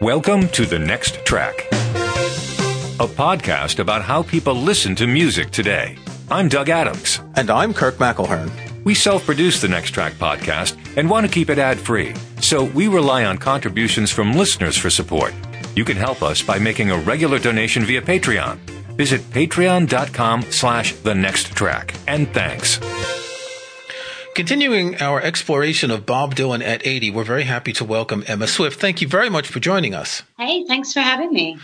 Welcome to The Next Track, a podcast about how people listen to music today. I'm Doug Adams. And I'm Kirk McElhearn. We self produce the Next Track podcast and want to keep it ad free, so we rely on contributions from listeners for support. You can help us by making a regular donation via Patreon. Visit patreon.com slash the next track. And thanks. Continuing our exploration of Bob Dylan at 80, we're very happy to welcome Emma Swift. Thank you very much for joining us. Hey, thanks for having me.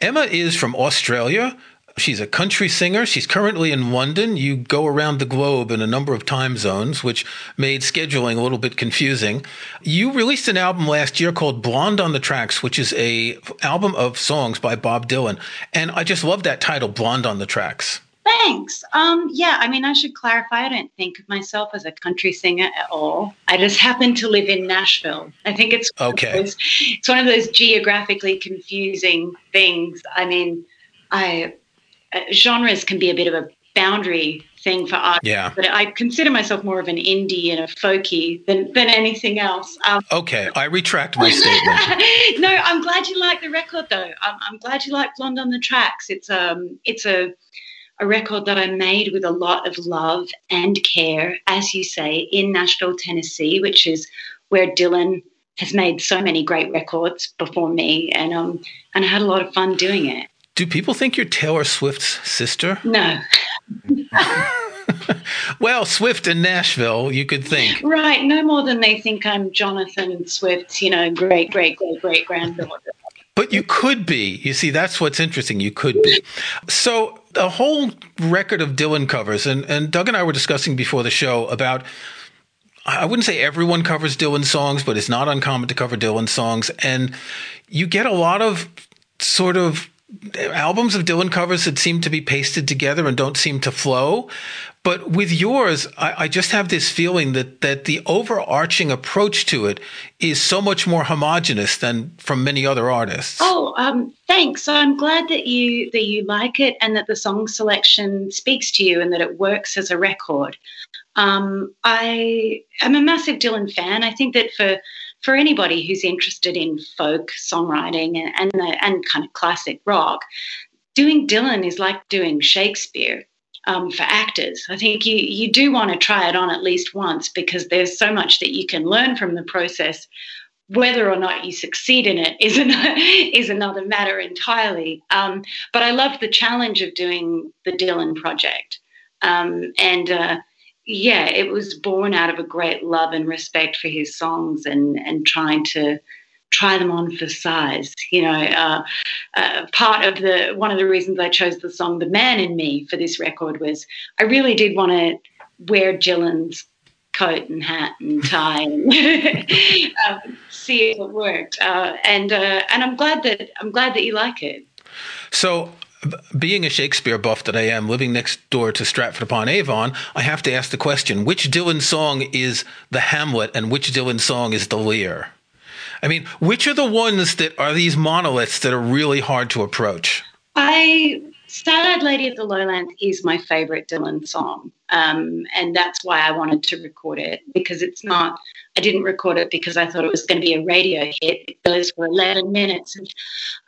Emma is from Australia. She's a country singer. She's currently in London. You go around the globe in a number of time zones, which made scheduling a little bit confusing. You released an album last year called Blonde on the Tracks, which is a album of songs by Bob Dylan. And I just love that title, Blonde on the Tracks. Thanks. Um, yeah, I mean, I should clarify. I don't think of myself as a country singer at all. I just happen to live in Nashville. I think it's okay. Those, it's one of those geographically confusing things. I mean, I uh, genres can be a bit of a boundary thing for art. Yeah. But I consider myself more of an indie and a folky than, than anything else. Um, okay, I retract my statement. no, I'm glad you like the record though. I'm, I'm glad you like Blonde on the Tracks. It's um it's a a record that I made with a lot of love and care, as you say, in Nashville, Tennessee, which is where Dylan has made so many great records before me, and um, and I had a lot of fun doing it. Do people think you're Taylor Swift's sister? No. well, Swift in Nashville, you could think. Right, no more than they think I'm Jonathan Swift's, you know, great, great, great, great granddaughter. But you could be. You see, that's what's interesting. You could be. So the whole record of Dylan covers, and, and Doug and I were discussing before the show about I wouldn't say everyone covers Dylan songs, but it's not uncommon to cover Dylan songs. And you get a lot of sort of albums of Dylan covers that seem to be pasted together and don't seem to flow. But with yours, I, I, just have this feeling that that the overarching approach to it is so much more homogenous than from many other artists. Oh, um, thanks. I'm glad that you that you like it and that the song selection speaks to you and that it works as a record. Um, I am a massive Dylan fan. I think that for for anybody who's interested in folk songwriting and and, the, and kind of classic rock, doing Dylan is like doing Shakespeare. Um, for actors, I think you you do want to try it on at least once because there's so much that you can learn from the process. Whether or not you succeed in it is another, is another matter entirely. Um, but I love the challenge of doing the Dylan project, um, and uh, yeah, it was born out of a great love and respect for his songs and and trying to try them on for size. You know, uh, uh, part of the one of the reasons I chose the song "The Man in Me" for this record was I really did want to wear Dylan's coat and hat and tie and uh, see if it worked. Uh, and uh, and I'm glad that I'm glad that you like it. So being a Shakespeare buff that I am, living next door to Stratford upon Avon, I have to ask the question which Dylan song is the Hamlet and which Dylan song is the Lear? I mean, which are the ones that are these monoliths that are really hard to approach? I Sad-Eyed Lady of the Lowlands is my favorite Dylan song. Um, and that's why I wanted to record it because it's not, I didn't record it because I thought it was going to be a radio hit. It goes for 11 minutes.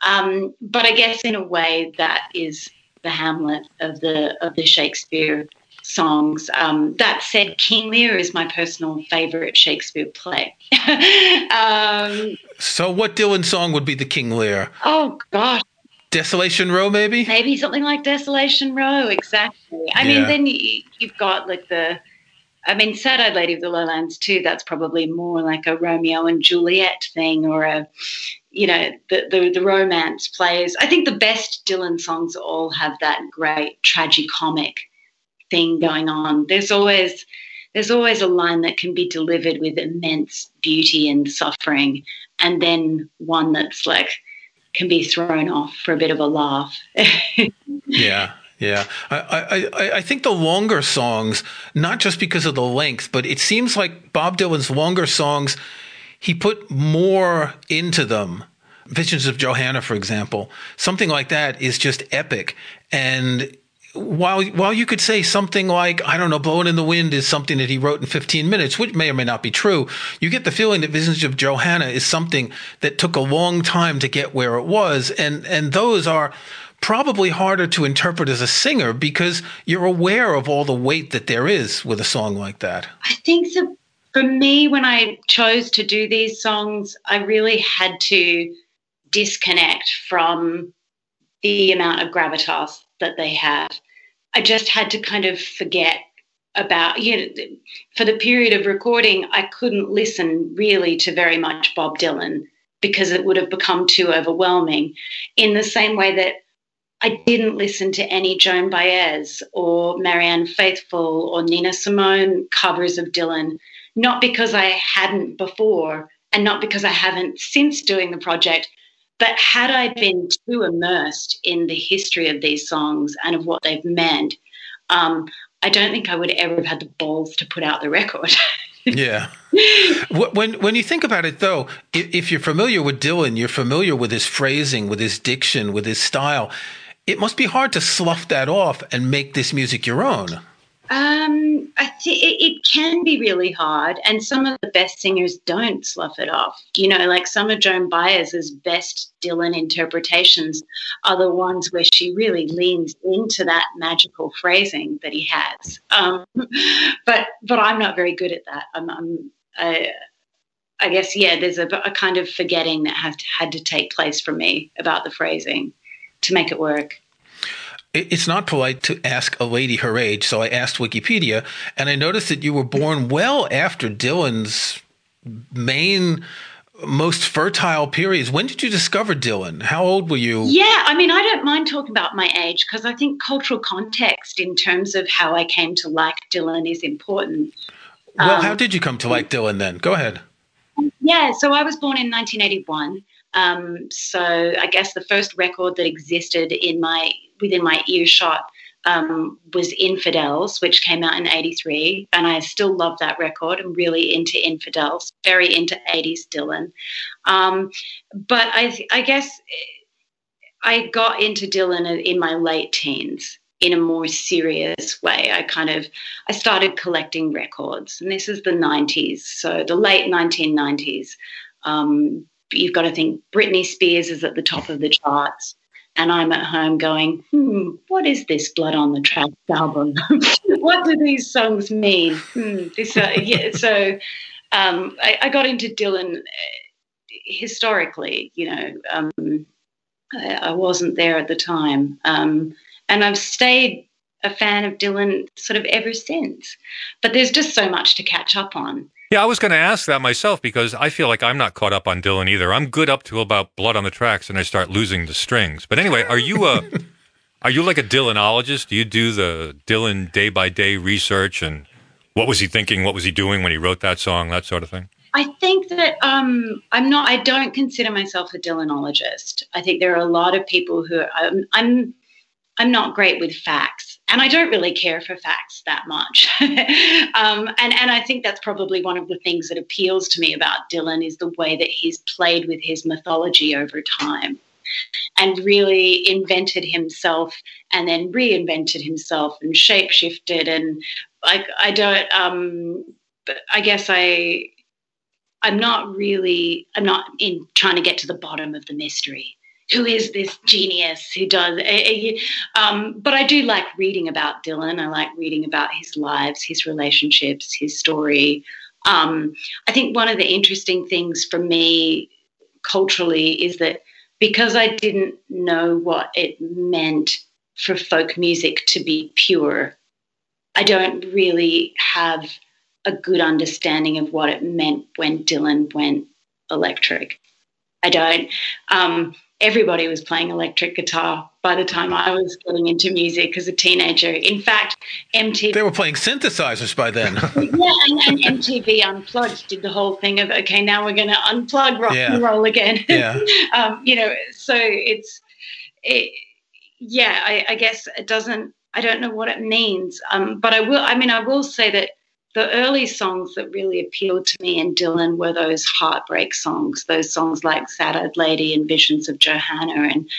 Um, but I guess in a way that is the Hamlet of the, of the Shakespeare songs. Um, that said, King Lear is my personal favorite Shakespeare play. um, so, what Dylan song would be the King Lear? Oh, gosh. Desolation Row, maybe? Maybe something like Desolation Row, exactly. I yeah. mean, then you, you've got like the, I mean, Sad-Eyed Lady of the Lowlands too. That's probably more like a Romeo and Juliet thing, or a, you know, the the, the romance plays. I think the best Dylan songs all have that great tragicomic thing going on. There's always there's always a line that can be delivered with immense beauty and suffering, and then one that's like can be thrown off for a bit of a laugh. yeah. Yeah, I, I, I think the longer songs, not just because of the length, but it seems like Bob Dylan's longer songs, he put more into them. Visions of Johanna, for example, something like that is just epic. And while while you could say something like I don't know, "Blowing in the Wind" is something that he wrote in 15 minutes, which may or may not be true. You get the feeling that "Visions of Johanna" is something that took a long time to get where it was, and and those are probably harder to interpret as a singer because you're aware of all the weight that there is with a song like that. I think that for me, when I chose to do these songs, I really had to disconnect from the amount of gravitas that they have. I just had to kind of forget about you know for the period of recording I couldn't listen really to very much Bob Dylan because it would have become too overwhelming in the same way that I didn't listen to any Joan Baez or Marianne Faithfull or Nina Simone covers of Dylan not because I hadn't before and not because I haven't since doing the project but had I been too immersed in the history of these songs and of what they've meant, um, I don't think I would ever have had the balls to put out the record. yeah. When when you think about it, though, if you're familiar with Dylan, you're familiar with his phrasing, with his diction, with his style. It must be hard to slough that off and make this music your own. Um, I think it, it, can be really hard, and some of the best singers don't slough it off. You know, like some of Joan Baez's best Dylan interpretations are the ones where she really leans into that magical phrasing that he has. Um, but but I'm not very good at that. I'm, I'm I, I guess yeah. There's a, a kind of forgetting that has to, had to take place for me about the phrasing to make it work it's not polite to ask a lady her age, so I asked Wikipedia, and I noticed that you were born well after Dylan's main most fertile periods. When did you discover Dylan? How old were you? Yeah, I mean, I don't mind talking about my age because I think cultural context in terms of how I came to like Dylan is important. Well, um, how did you come to like Dylan then? Go ahead. Yeah, so I was born in 1981. Um, so I guess the first record that existed in my within my earshot um, was Infidels, which came out in 83. And I still love that record. I'm really into Infidels, very into 80s Dylan. Um, but I, I guess I got into Dylan in my late teens in a more serious way. I kind of I started collecting records, and this is the 90s, so the late 1990s. Um, you've got to think Britney Spears is at the top of the charts and I'm at home going, hmm, what is this Blood on the Tracks album? what do these songs mean? Hmm, this, uh, yeah, so um, I, I, got into Dylan uh, historically, you know, um, I, I, wasn't there at the time. Um, and I've stayed a fan of Dylan sort of ever since. But there's just so much to catch up on. Yeah, I was going to ask that myself because I feel like I'm not caught up on Dylan either. I'm good up to about Blood on the Tracks, and I start losing the strings. But anyway, are you a are you like a Dylanologist? Do you do the Dylan day by day research and what was he thinking? What was he doing when he wrote that song? That sort of thing. I think that um, I'm not. I don't consider myself a Dylanologist. I think there are a lot of people who I'm. I'm, I'm not great with facts and I don't really care for facts that much. um, and, and I think that's probably one of the things that appeals to me about Dylan is the way that he's played with his mythology over time and really invented himself and then reinvented himself and shapeshifted. And like, I don't, um, I guess I, I'm not really, I'm not in trying to get to the bottom of the mystery who is this genius who does um, but i do like reading about dylan. I like reading about his lives his relationships his story. Um, i think one of the interesting things for me culturally is that because i didn't know what it meant for folk music to be pure i don't really have a good understanding of what it meant when dylan went electric I don't. Um, everybody was playing electric guitar by the time I was getting into music as a teenager. In fact, MTV. They were playing synthesizers by then. yeah, and, and, MTV Unplugged did the whole thing of, okay, now we're going to unplug rock yeah. and roll again. Yeah. um, you know, so it's, it, yeah, I, I, guess it doesn't, I don't know what it means. Um, but I will, I mean, I will say that the early songs that really appealed to me in Dylan were those heartbreak songs, those songs like Sad Eyed Lady and Visions of Johanna and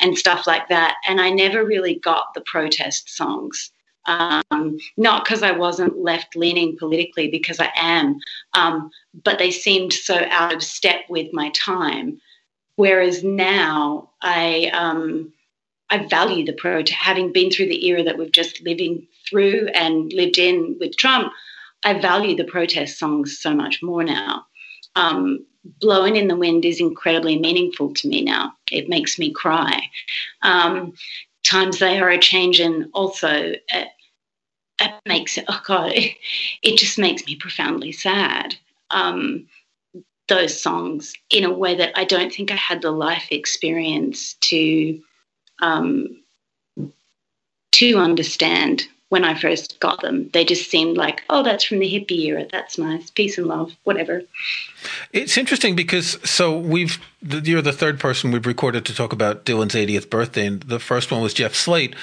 and stuff like that. And I never really got the protest songs. Um, not because I wasn't left leaning politically, because I am, um, but they seemed so out of step with my time. Whereas now I um, I value the protest, having been through the era that we've just living through and lived in with Trump. I value the protest songs so much more now. Um, Blowing in the Wind is incredibly meaningful to me now. It makes me cry. Um, Times They Are a Changing also uh, it makes it, oh God, it, it, just makes me profoundly sad. Um, those songs in a way that I don't think I had the life experience to um, to understand when I first got them. They just seemed like, oh, that's from the hippie era. That's nice. Peace and love, whatever. It's interesting because so we've you're the third person we've recorded to talk about Dylan's 80th birthday, and the first one was Jeff Slate,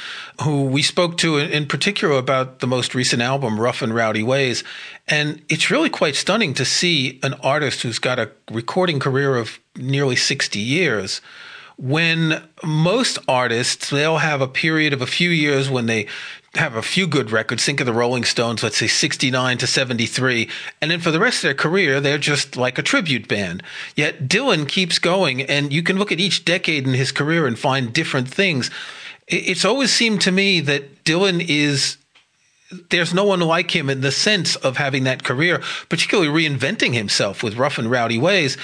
who we spoke to in particular about the most recent album, Rough and Rowdy Ways, and it's really quite stunning to see an artist who's got a recording career of nearly 60 years when most artists they'll have a period of a few years when they have a few good records. Think of the Rolling Stones, let's say 69 to 73. And then for the rest of their career, they're just like a tribute band. Yet Dylan keeps going, and you can look at each decade in his career and find different things. It's always seemed to me that Dylan is there's no one like him in the sense of having that career, particularly reinventing himself with rough and rowdy ways.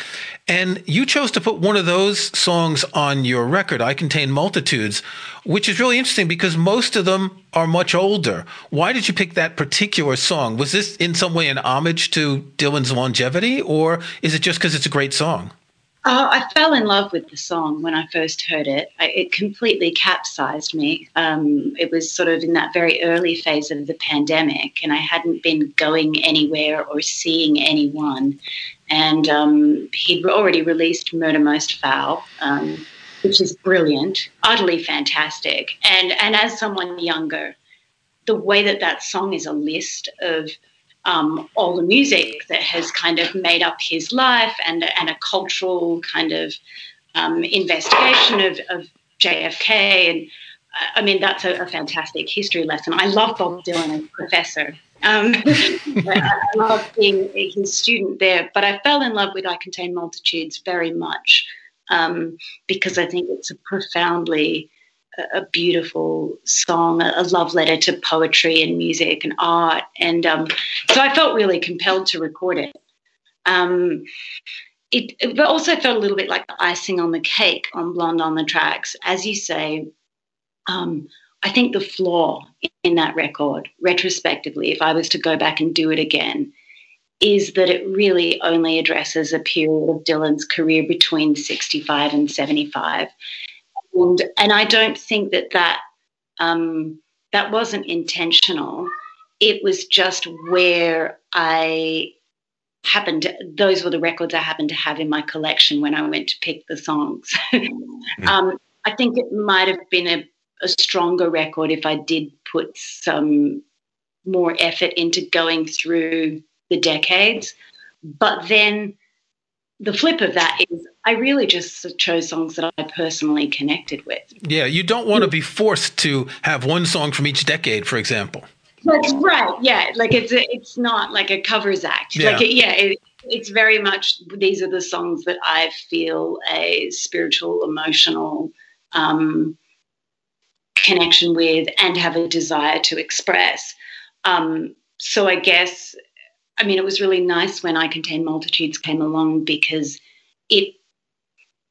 And you chose to put one of those songs on your record, I Contain Multitudes, which is really interesting because most of them are much older. Why did you pick that particular song? Was this in some way an homage to Dylan's longevity, or is it just because it's a great song? Uh, I fell in love with the song when I first heard it. I, it completely capsized me. Um, it was sort of in that very early phase of the pandemic, and I hadn't been going anywhere or seeing anyone. And um, he'd already released Murder Most Foul, um, which is brilliant, utterly fantastic. And and as someone younger, the way that that song is a list of um, all the music that has kind of made up his life and, and a cultural kind of um, investigation of, of, JFK. And I mean, that's a, a, fantastic history lesson. I love Bob Dylan as a professor. Um, I love being his student there, but I fell in love with I Contain Multitudes very much um, because I think it's a profoundly a beautiful song, a love letter to poetry and music and art. And um, so I felt really compelled to record it. Um, it, it also felt a little bit like the icing on the cake on Blonde on the Tracks. As you say, um, I think the flaw in that record, retrospectively, if I was to go back and do it again, is that it really only addresses a period of Dylan's career between 65 and 75 and and I don't think that that um, that wasn't intentional. It was just where I happened. To, those were the records I happened to have in my collection when I went to pick the songs. mm. um, I think it might have been a, a stronger record if I did put some more effort into going through the decades. But then the flip of that is I really just chose songs that I personally connected with. Yeah, you don't want to be forced to have one song from each decade, for example. That's right. Yeah, like it's a, it's not like a covers act. Yeah. Like it, yeah, it, it's very much these are the songs that I feel a spiritual, emotional um, connection with and have a desire to express. Um, so I guess I mean, it was really nice when I Contain Multitudes came along because it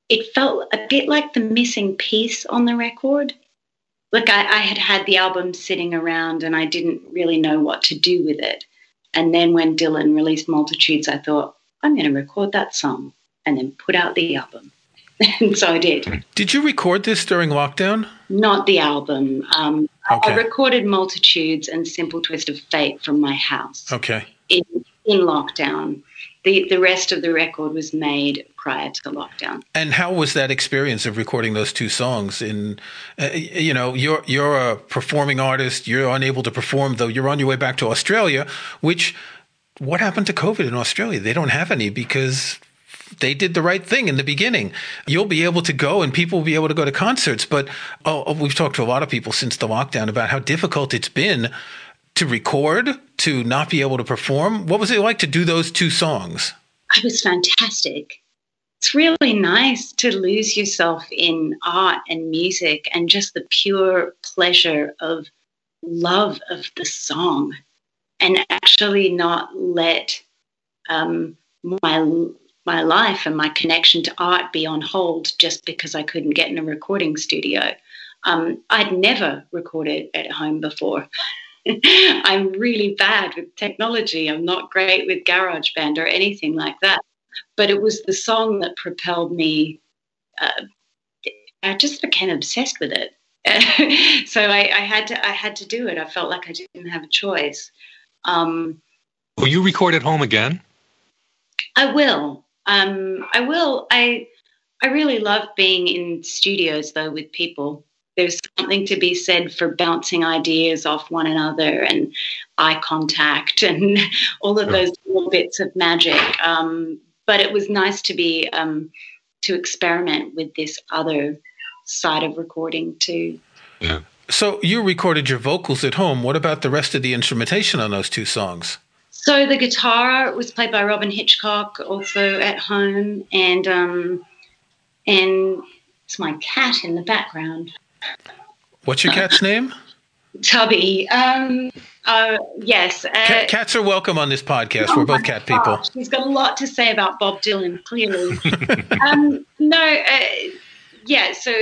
it felt a bit like the missing piece on the record. Like I, I had had the album sitting around and I didn't really know what to do with it. And then when Dylan released Multitudes, I thought, I'm going to record that song and then put out the album. and so I did. Did you record this during lockdown? Not the album. Um, okay. I recorded Multitudes and Simple Twist of Fate from my house. Okay in, in lockdown. The, the rest of the record was made prior to lockdown. And how was that experience of recording those two songs? In uh, you know, you're you're a performing artist. You're unable to perform though. You're on your way back to Australia. Which what happened to COVID in Australia? They don't have any because they did the right thing in the beginning. You'll be able to go and people will be able to go to concerts. But oh, oh we've talked to a lot of people since the lockdown about how difficult it's been to record, to not be able to perform. What was it like to do those two songs? It was fantastic. It's really nice to lose yourself in art and music and just the pure pleasure of love of the song and actually not let um, my my life and my connection to art be on hold just because I couldn't get in a recording studio. Um, I'd never recorded at home before. I'm really bad with technology. I'm not great with GarageBand or anything like that. But it was the song that propelled me. Uh, I just became obsessed with it. so I, I, had to. I had to do it. I felt like I didn't have a choice. Um, will you record at home again? I will. Um, I will. I. I really love being in studios though with people something to be said for bouncing ideas off one another and eye contact and all of those little bits of magic. Um, but it was nice to be um, to experiment with this other side of recording too. Yeah. So you recorded your vocals at home. What about the rest of the instrumentation on those two songs? So the guitar was played by Robyn Hitchcock, also at home, and um, and it's my cat in the background. What's your cat's name? Tubby. Um, uh, yes. Uh, cats are welcome on this podcast. Oh We're both cat gosh. people. He's got a lot to say about Bob Dylan, clearly. um, no, uh, yeah. So,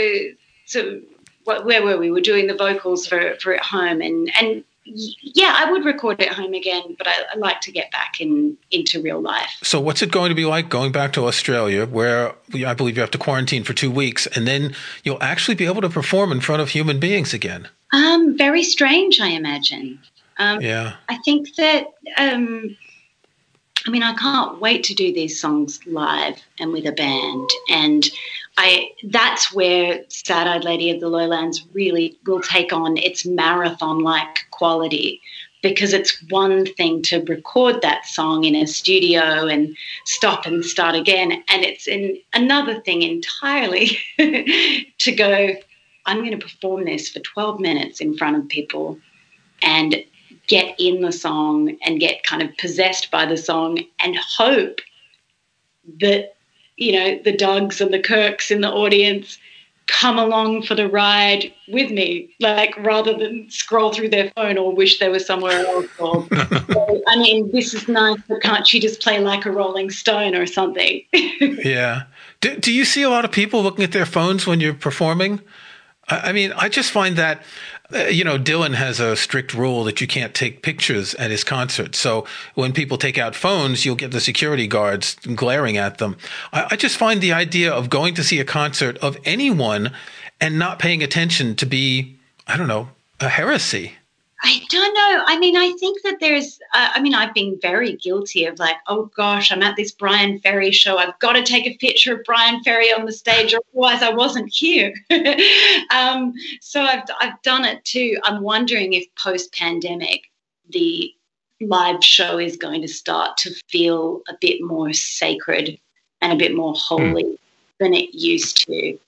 so what, where were we? We're doing the vocals for for at home, and and yeah, I would record at home again, but I, I, like to get back in into real life. So, what's it going to be like going back to Australia, where I believe you have to quarantine for two weeks, and then you'll actually be able to perform in front of human beings again? Um, very strange, I imagine. Um, yeah, I think that. Um, I mean, I can't wait to do these songs live and with a band, and I that's where Sad Eyed Lady of the Lowlands really will take on its marathon like quality because it's one thing to record that song in a studio and stop and start again and it's in another thing entirely to go I'm going to perform this for 12 minutes in front of people and get in the song and get kind of possessed by the song and hope that you know, the Dougs and the Kirks in the audience come along for the ride with me, like rather than scroll through their phone or wish they were somewhere else. Or, I mean, this is nice, but can't she just play like a Rolling Stone or something? yeah. Do, do you see a lot of people looking at their phones when you're performing? I, I mean, I just find that Uh, you know, Dylan has a strict rule that you can't take pictures at his concert. So when people take out phones, you'll get the security guards glaring at them. I, I just find the idea of going to see a concert of anyone and not paying attention to be, I don't know, a heresy. I don't know. I mean, I think that there's, uh, I mean, I've been very guilty of like, oh gosh, I'm at this Bryan Ferry show. I've got to take a picture of Bryan Ferry on the stage, or otherwise I wasn't here. um, so I've, I've done it too. I'm wondering if post pandemic, the live show is going to start to feel a bit more sacred and a bit more holy mm. than it used to.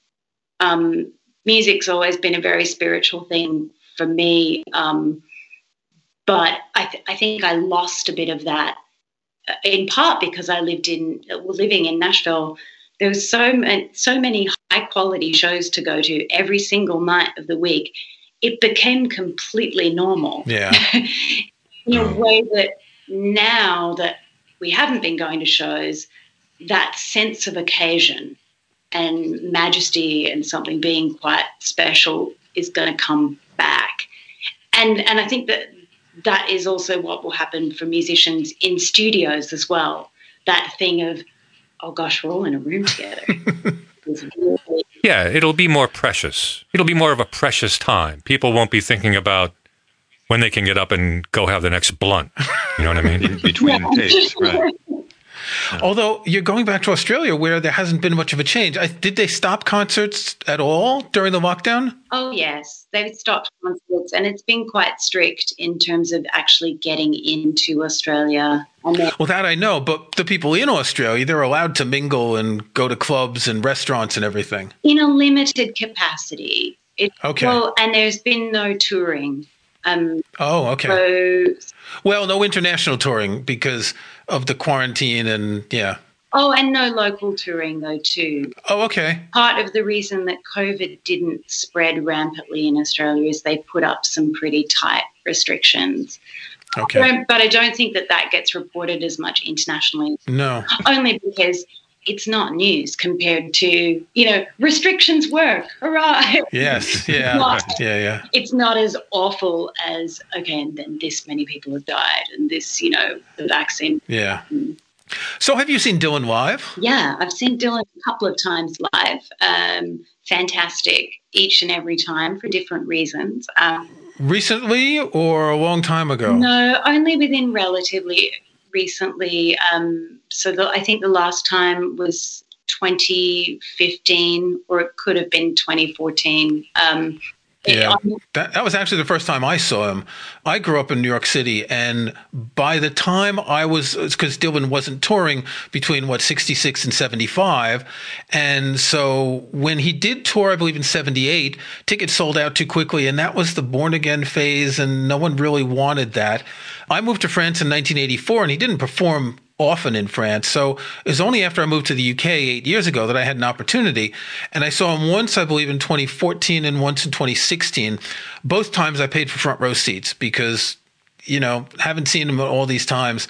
Um, music's always been a very spiritual thing for me. Um, but I, th- I think I lost a bit of that uh, in part because I lived in living in Nashville. There was so many, so many high quality shows to go to every single night of the week. It became completely normal. Yeah. in a way that now that we haven't been going to shows, that sense of occasion and majesty and something being quite special is going to come back. And and I think that that is also what will happen for musicians in studios as well. That thing of, oh gosh, we're all in a room together. yeah, it'll be more precious. It'll be more of a precious time. People won't be thinking about when they can get up and go have the next blunt. You know what I mean? In between takes, right. Although you're going back to Australia where there hasn't been much of a change. I, did they stop concerts at all during the lockdown? Oh, yes. They've stopped concerts and it's been quite strict in terms of actually getting into Australia. Then- well, that I know, but the people in Australia, they're allowed to mingle and go to clubs and restaurants and everything. In a limited capacity. It, okay. Well, and there's been no touring. Um, oh, okay. So, well, no international touring because of the quarantine and yeah. Oh, and no local touring though too. Oh, okay. Part of the reason that COVID didn't spread rampantly in Australia is they put up some pretty tight restrictions. Okay. But I don't think that that gets reported as much internationally. No. Only because it's not news compared to you know restrictions work hurrah yes yeah not, yeah yeah. it's not as awful as okay and then this many people have died and this you know the vaccine. Yeah. Mm. so have you seen dylan live? Yeah i've seen dylan a couple of times live. Um, fantastic each and every time for different reasons. Um, recently or a long time ago? No only within relatively recently. Um, so the, I think the last time was 2015, or it could have been 2014. Um, yeah, that, that was actually the first time I saw him. I grew up in New York City, and by the time I was, because Dylan wasn't touring between what, 66 and 75. And so when he did tour, I believe in 78, tickets sold out too quickly, and that was the born again phase, and no one really wanted that. I moved to France in 1984, and he didn't perform often in France. So it was only after I moved to the UK eight years ago that I had an opportunity. And I saw him once, I believe, in 2014 and once in 2016. Both times I paid for front row seats because, you know, haven't seen him all these times.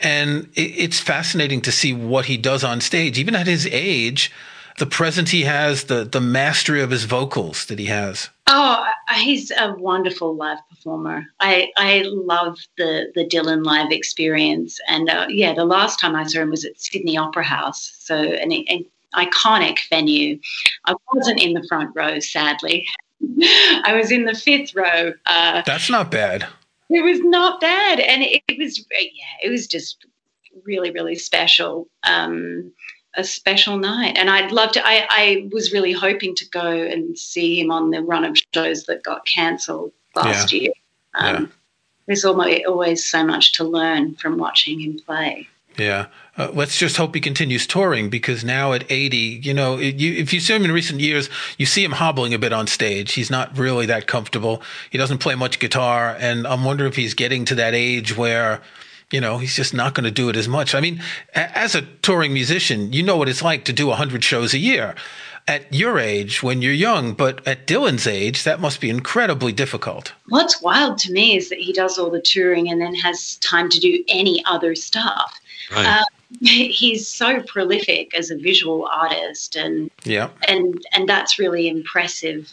And it's fascinating to see what he does on stage, even at his age the presence he has, the the mastery of his vocals that he has. Oh, he's a wonderful live performer. I I love the the Dylan live experience, and uh, yeah, the last time I saw him was at Sydney Opera House, so an, an iconic venue. I wasn't in the front row, sadly. I was in the fifth row. Uh, That's not bad. It was not bad, and it, it was yeah, it was just really really special. Um, a special night. And I'd love to, I, I was really hoping to go and see him on the run of shows that got cancelled last yeah. year. Um, yeah. There's almost, always so much to learn from watching him play. Yeah. Uh, let's just hope he continues touring because now at 80, you know, it, you, if you see him in recent years, you see him hobbling a bit on stage. He's not really that comfortable. He doesn't play much guitar. And I'm wondering if he's getting to that age where, you know, he's just not going to do it as much. I mean, as a touring musician, you know what it's like to do 100 shows a year at your age when you're young, but at Dylan's age, that must be incredibly difficult. What's wild to me is that he does all the touring and then has time to do any other stuff. Right. Uh, he's so prolific as a visual artist, and yeah, and and that's really impressive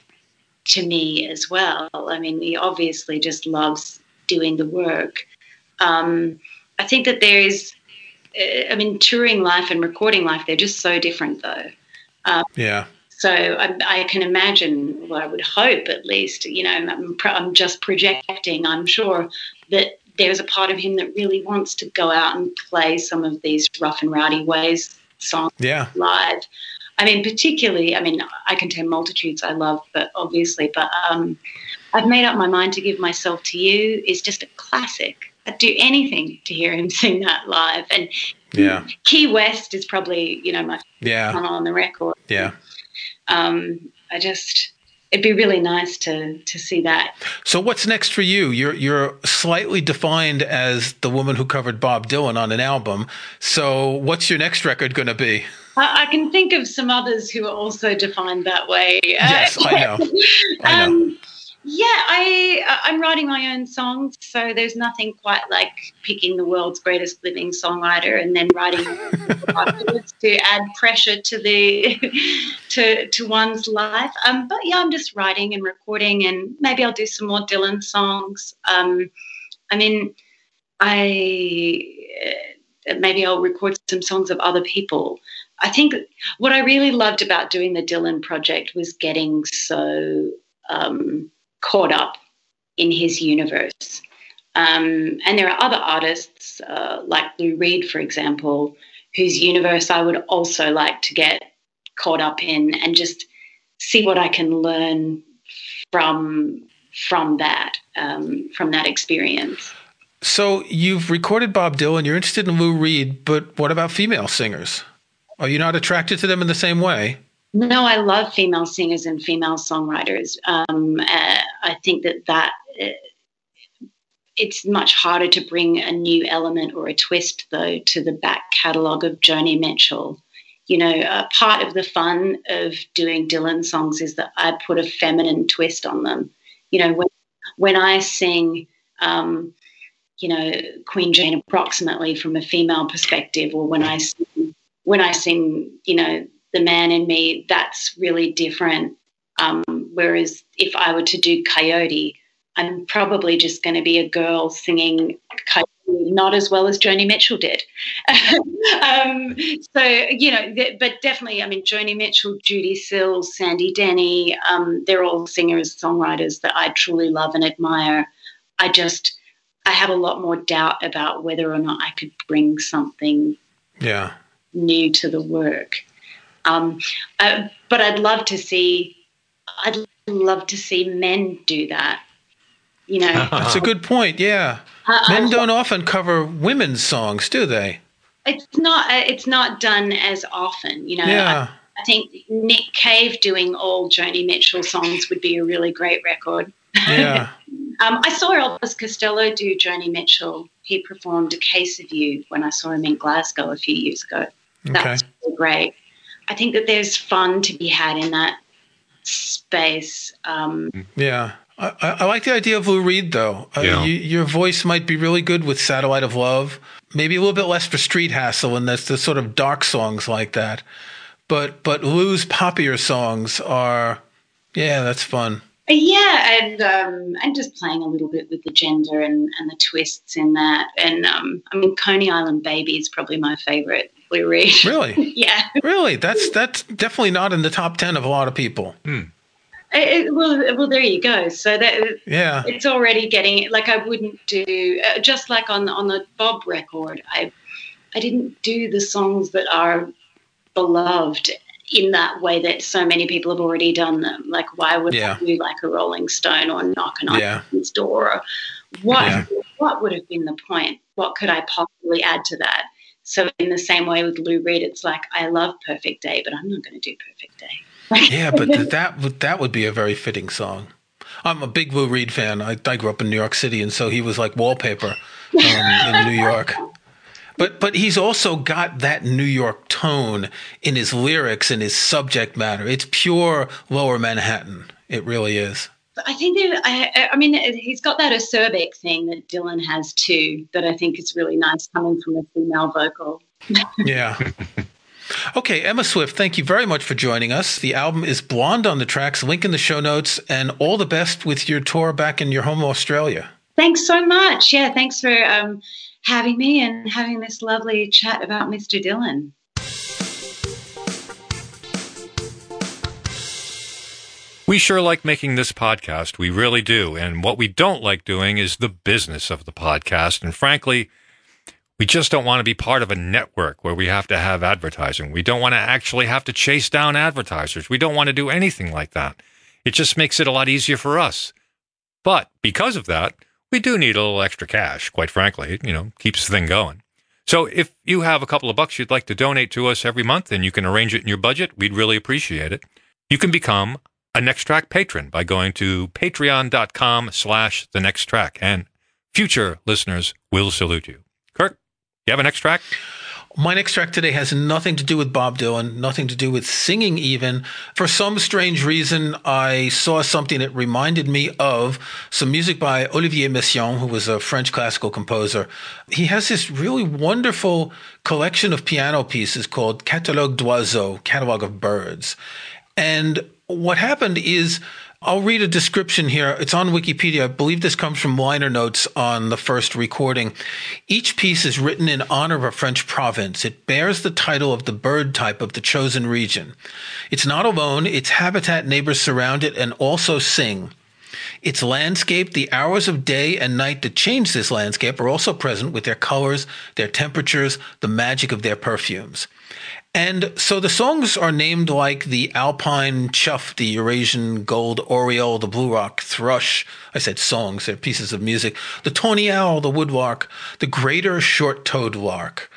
to me as well. I mean, he obviously just loves doing the work. Um, I think that there is, uh, I mean, touring life and recording life, they're just so different though. Um, yeah. So I, I, can imagine, well, I would hope at least, you know, I'm, I'm just projecting, I'm sure that there's a part of him that really wants to go out and play some of these rough and rowdy ways songs yeah. live. I mean, particularly, I mean, I can tell multitudes I love, but obviously, but um, I've made up my mind to give myself to you is just a classic. I'd do anything to hear him sing that live. And yeah, Key West is probably you know my yeah on the record. Yeah, um, I just it'd be really nice to to see that. So what's next for you? You're you're slightly defined as the woman who covered Bob Dylan on an album. So what's your next record going to be? I, I, can think of some others who are also defined that way. Yes, uh, I know. I know. Um, yeah, I I'm writing my own songs, so there's nothing quite like picking the world's greatest living songwriter and then writing to add pressure to the to to one's life. Um, but yeah, I'm just writing and recording, and maybe I'll do some more Dylan songs. Um, I mean, I uh, maybe I'll record some songs of other people. I think what I really loved about doing the Dylan project was getting so um, caught up in his universe. Um, and there are other artists uh, like Lou Reed, for example, whose universe I would also like to get caught up in and just see what I can learn from from that um, from that experience. So you've recorded Bob Dylan. You're interested in Lou Reed, but what about female singers? Are you not attracted to them in the same way? No, I love female singers and female songwriters. Um, uh, I think that that uh, it's much harder to bring a new element or a twist, though, to the back catalogue of Joni Mitchell. You know, uh, part of the fun of doing Dylan songs is that I put a feminine twist on them. You know, when, when I sing, um, you know, Queen Jane approximately from a female perspective, or when I sing, when I sing, you know, the man in me, that's really different. Um, whereas if I were to do Coyote, I'm probably just going to be a girl singing Coyote not as well as Joni Mitchell did. um, so, you know, but definitely, I mean, Joni Mitchell, Judee Sills, Sandy Denny, um, they're all singers, songwriters that I truly love and admire. I just, I have a lot more doubt about whether or not I could bring something yeah. new to the work. Um, uh, but I'd love to see, I'd love to see men do that. You know, that's a good point. Yeah, uh, men don't often cover women's songs, do they? It's not. Uh, it's not done as often. You know. Yeah. I, I think Nick Cave doing all Joni Mitchell songs would be a really great record. Yeah. um, I saw Elvis Costello do Joni Mitchell. He performed "A Case of You" when I saw him in Glasgow a few years ago. That okay. was really great. I think that there's fun to be had in that space. Um, yeah. I, I, like the idea of Lou Reed, though. Uh, Yeah. you, your voice might be really good with "Satellite of Love." Maybe a little bit less for "Street Hassle," and that's the sort of dark songs like that. But but Lou's poppier songs are, yeah, that's fun. Yeah, and um, and just playing a little bit with the gender and, and the twists in that. And um, I mean, Coney Island Baby is probably my favorite Lou Reed. Really, yeah. really, that's that's definitely not in the top ten of a lot of people. It- it- well, well, there you go. So that Yeah, it's already getting like I wouldn't do uh, just like on on the Bob record. I I didn't do the songs that are beloved in that way that so many people have already done them. Like why would Yeah. I do like a Rolling Stone or knock on Yeah. Heaven's Door? Or what Yeah. what would have been the point? What could I possibly add to that? So in the same way with Lou Reed, it's like I love Perfect Day, but I'm not going to do Perfect Day. yeah, but that would that would be a very fitting song. I'm a big Lou Reed fan. I, I grew up in New York City, and so he was like wallpaper um, in New York. But but he's also got that New York tone in his lyrics and his subject matter. It's pure Lower Manhattan. It really is. I think that I, I mean he's got that acerbic thing that Dylan has too that I think is really nice coming from a female vocal. Yeah. Okay, Emma Swift, thank you very much for joining us. The album is Blonde on the Tracks, link in the show notes, and all the best with your tour back in your home Australia. Thanks so much. Yeah, thanks for um, having me and having this lovely chat about Mr. Dylan. We sure like making this podcast. We really do. And what we don't like doing is the business of the podcast. And frankly, we just don't want to be part of a network where we have to have advertising. We don't want to actually have to chase down advertisers. We don't want to do anything like that. It just makes it a lot easier for us. But because of that, we do need a little extra cash, quite frankly. You know, keeps the thing going. So if you have a couple of bucks you'd like to donate to us every month and you can arrange it in your budget, we'd really appreciate it. You can become a Next Track patron by going to patreon.com slash the next track. And future listeners will salute you. Kirk, you have a next track? My next track today has nothing to do with Bob Dylan, nothing to do with singing even. For some strange reason, I saw something that reminded me of some music by Olivier Messiaen, who was a French classical composer. He has this really wonderful collection of piano pieces called Catalogue d'Oiseaux, Catalog of Birds. And what happened is I'll read a description here. It's on Wikipedia. I believe this comes from liner notes on the first recording. Each piece is written in honor of a French province. It bears the title of the bird type of the chosen region. It's not alone. Its habitat neighbors surround it and also sing. Its landscape, the hours of day and night that change this landscape are also present with their colors, their temperatures, the magic of their perfumes. And so the songs are named like the alpine chough, the Eurasian gold oriole, the blue rock thrush. I said songs, they're pieces of music. The tawny owl, the woodlark, the greater short-toed lark.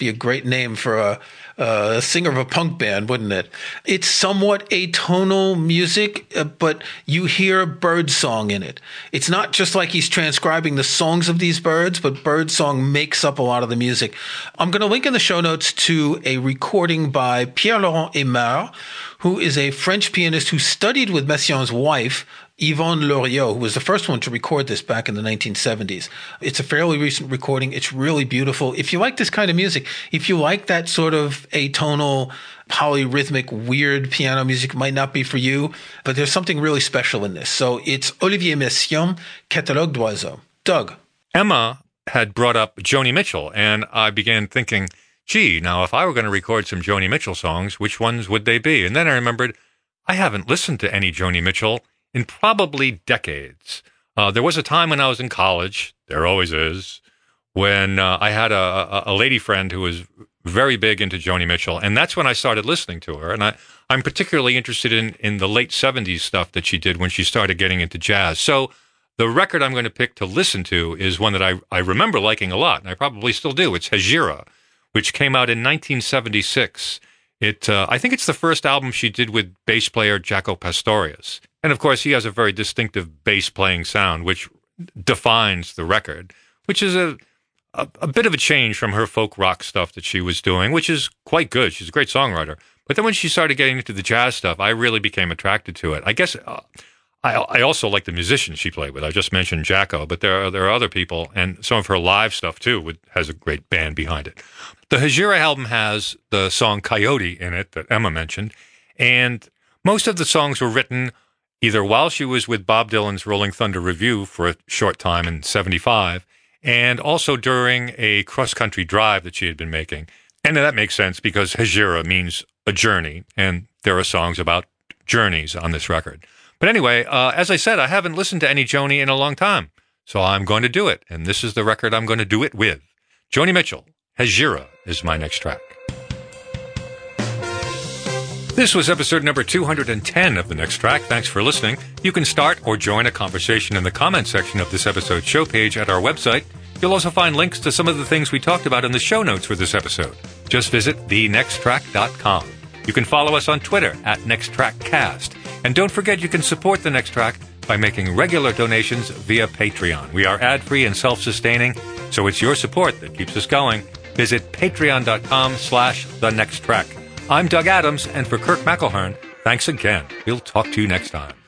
Be a great name for a a singer of a punk band, wouldn't it? It's somewhat atonal music, uh, but you hear bird song in it. It's not just like he's transcribing the songs of these birds, but bird song makes up a lot of the music. I'm going to link in the show notes to a recording by Pierre Laurent Aimard, who is a French pianist who studied with Messiaen's wife, Yvonne Loriod, who was the first one to record this back in the 1970s. It's a fairly recent recording. It's really beautiful. If you like this kind of music, if you like that sort of atonal, polyrhythmic, weird piano music, might not be for you, but there's something really special in this. So it's Olivier Messiaen, Catalogue d'Oiseaux. Doug. Emma had brought up Joni Mitchell, and I began thinking, gee, now if I were going to record some Joni Mitchell songs, which ones would they be? And then I remembered I haven't listened to any Joni Mitchell in probably decades. Uh, there was a time when I was in college, there always is, when uh, I had a, a, lady friend who was very big into Joni Mitchell, and that's when I started listening to her. And I, I'm particularly interested in, in the late 70s stuff that she did when she started getting into jazz. So the record I'm going to pick to listen to is one that I, I remember liking a lot, and I probably still do. It's Hejira, which came out in 1976. It, uh, I think it's the first album she did with bass player Jaco Pastorius. And of course, he has a very distinctive bass playing sound, which defines the record, which is a, a, a, bit of a change from her folk rock stuff that she was doing, which is quite good. She's a great songwriter. But then when she started getting into the jazz stuff, I really became attracted to it. I guess uh, I, I also like the musicians she played with. I just mentioned Jaco, but there are, there are other people, and some of her live stuff too with, has a great band behind it. The Hejira album has the song Coyote in it that Emma mentioned, and most of the songs were written either while she was with Bob Dylan's Rolling Thunder Revue for a short time in 75, and also during a cross country drive that she had been making. And that makes sense because Hejira means a journey, and there are songs about journeys on this record. But anyway, uh, as I said, I haven't listened to any Joni in a long time, so I'm going to do it, and this is the record I'm going to do it with. Joni Mitchell, Hejira is my next track. This was episode number 210 of The Next Track. Thanks for listening. You can start or join a conversation in the comment section of this episode's show page at our website. You'll also find links to some of the things we talked about in the show notes for this episode. Just visit thenexttrack.com. You can follow us on Twitter at NextTrackCast. And don't forget you can support The Next Track by making regular donations via Patreon. We are ad-free and self-sustaining, so it's your support that keeps us going. Visit patreon.com slash the next track. I'm Doug Adams, and for Kirk McElhearn, thanks again. We'll talk to you next time.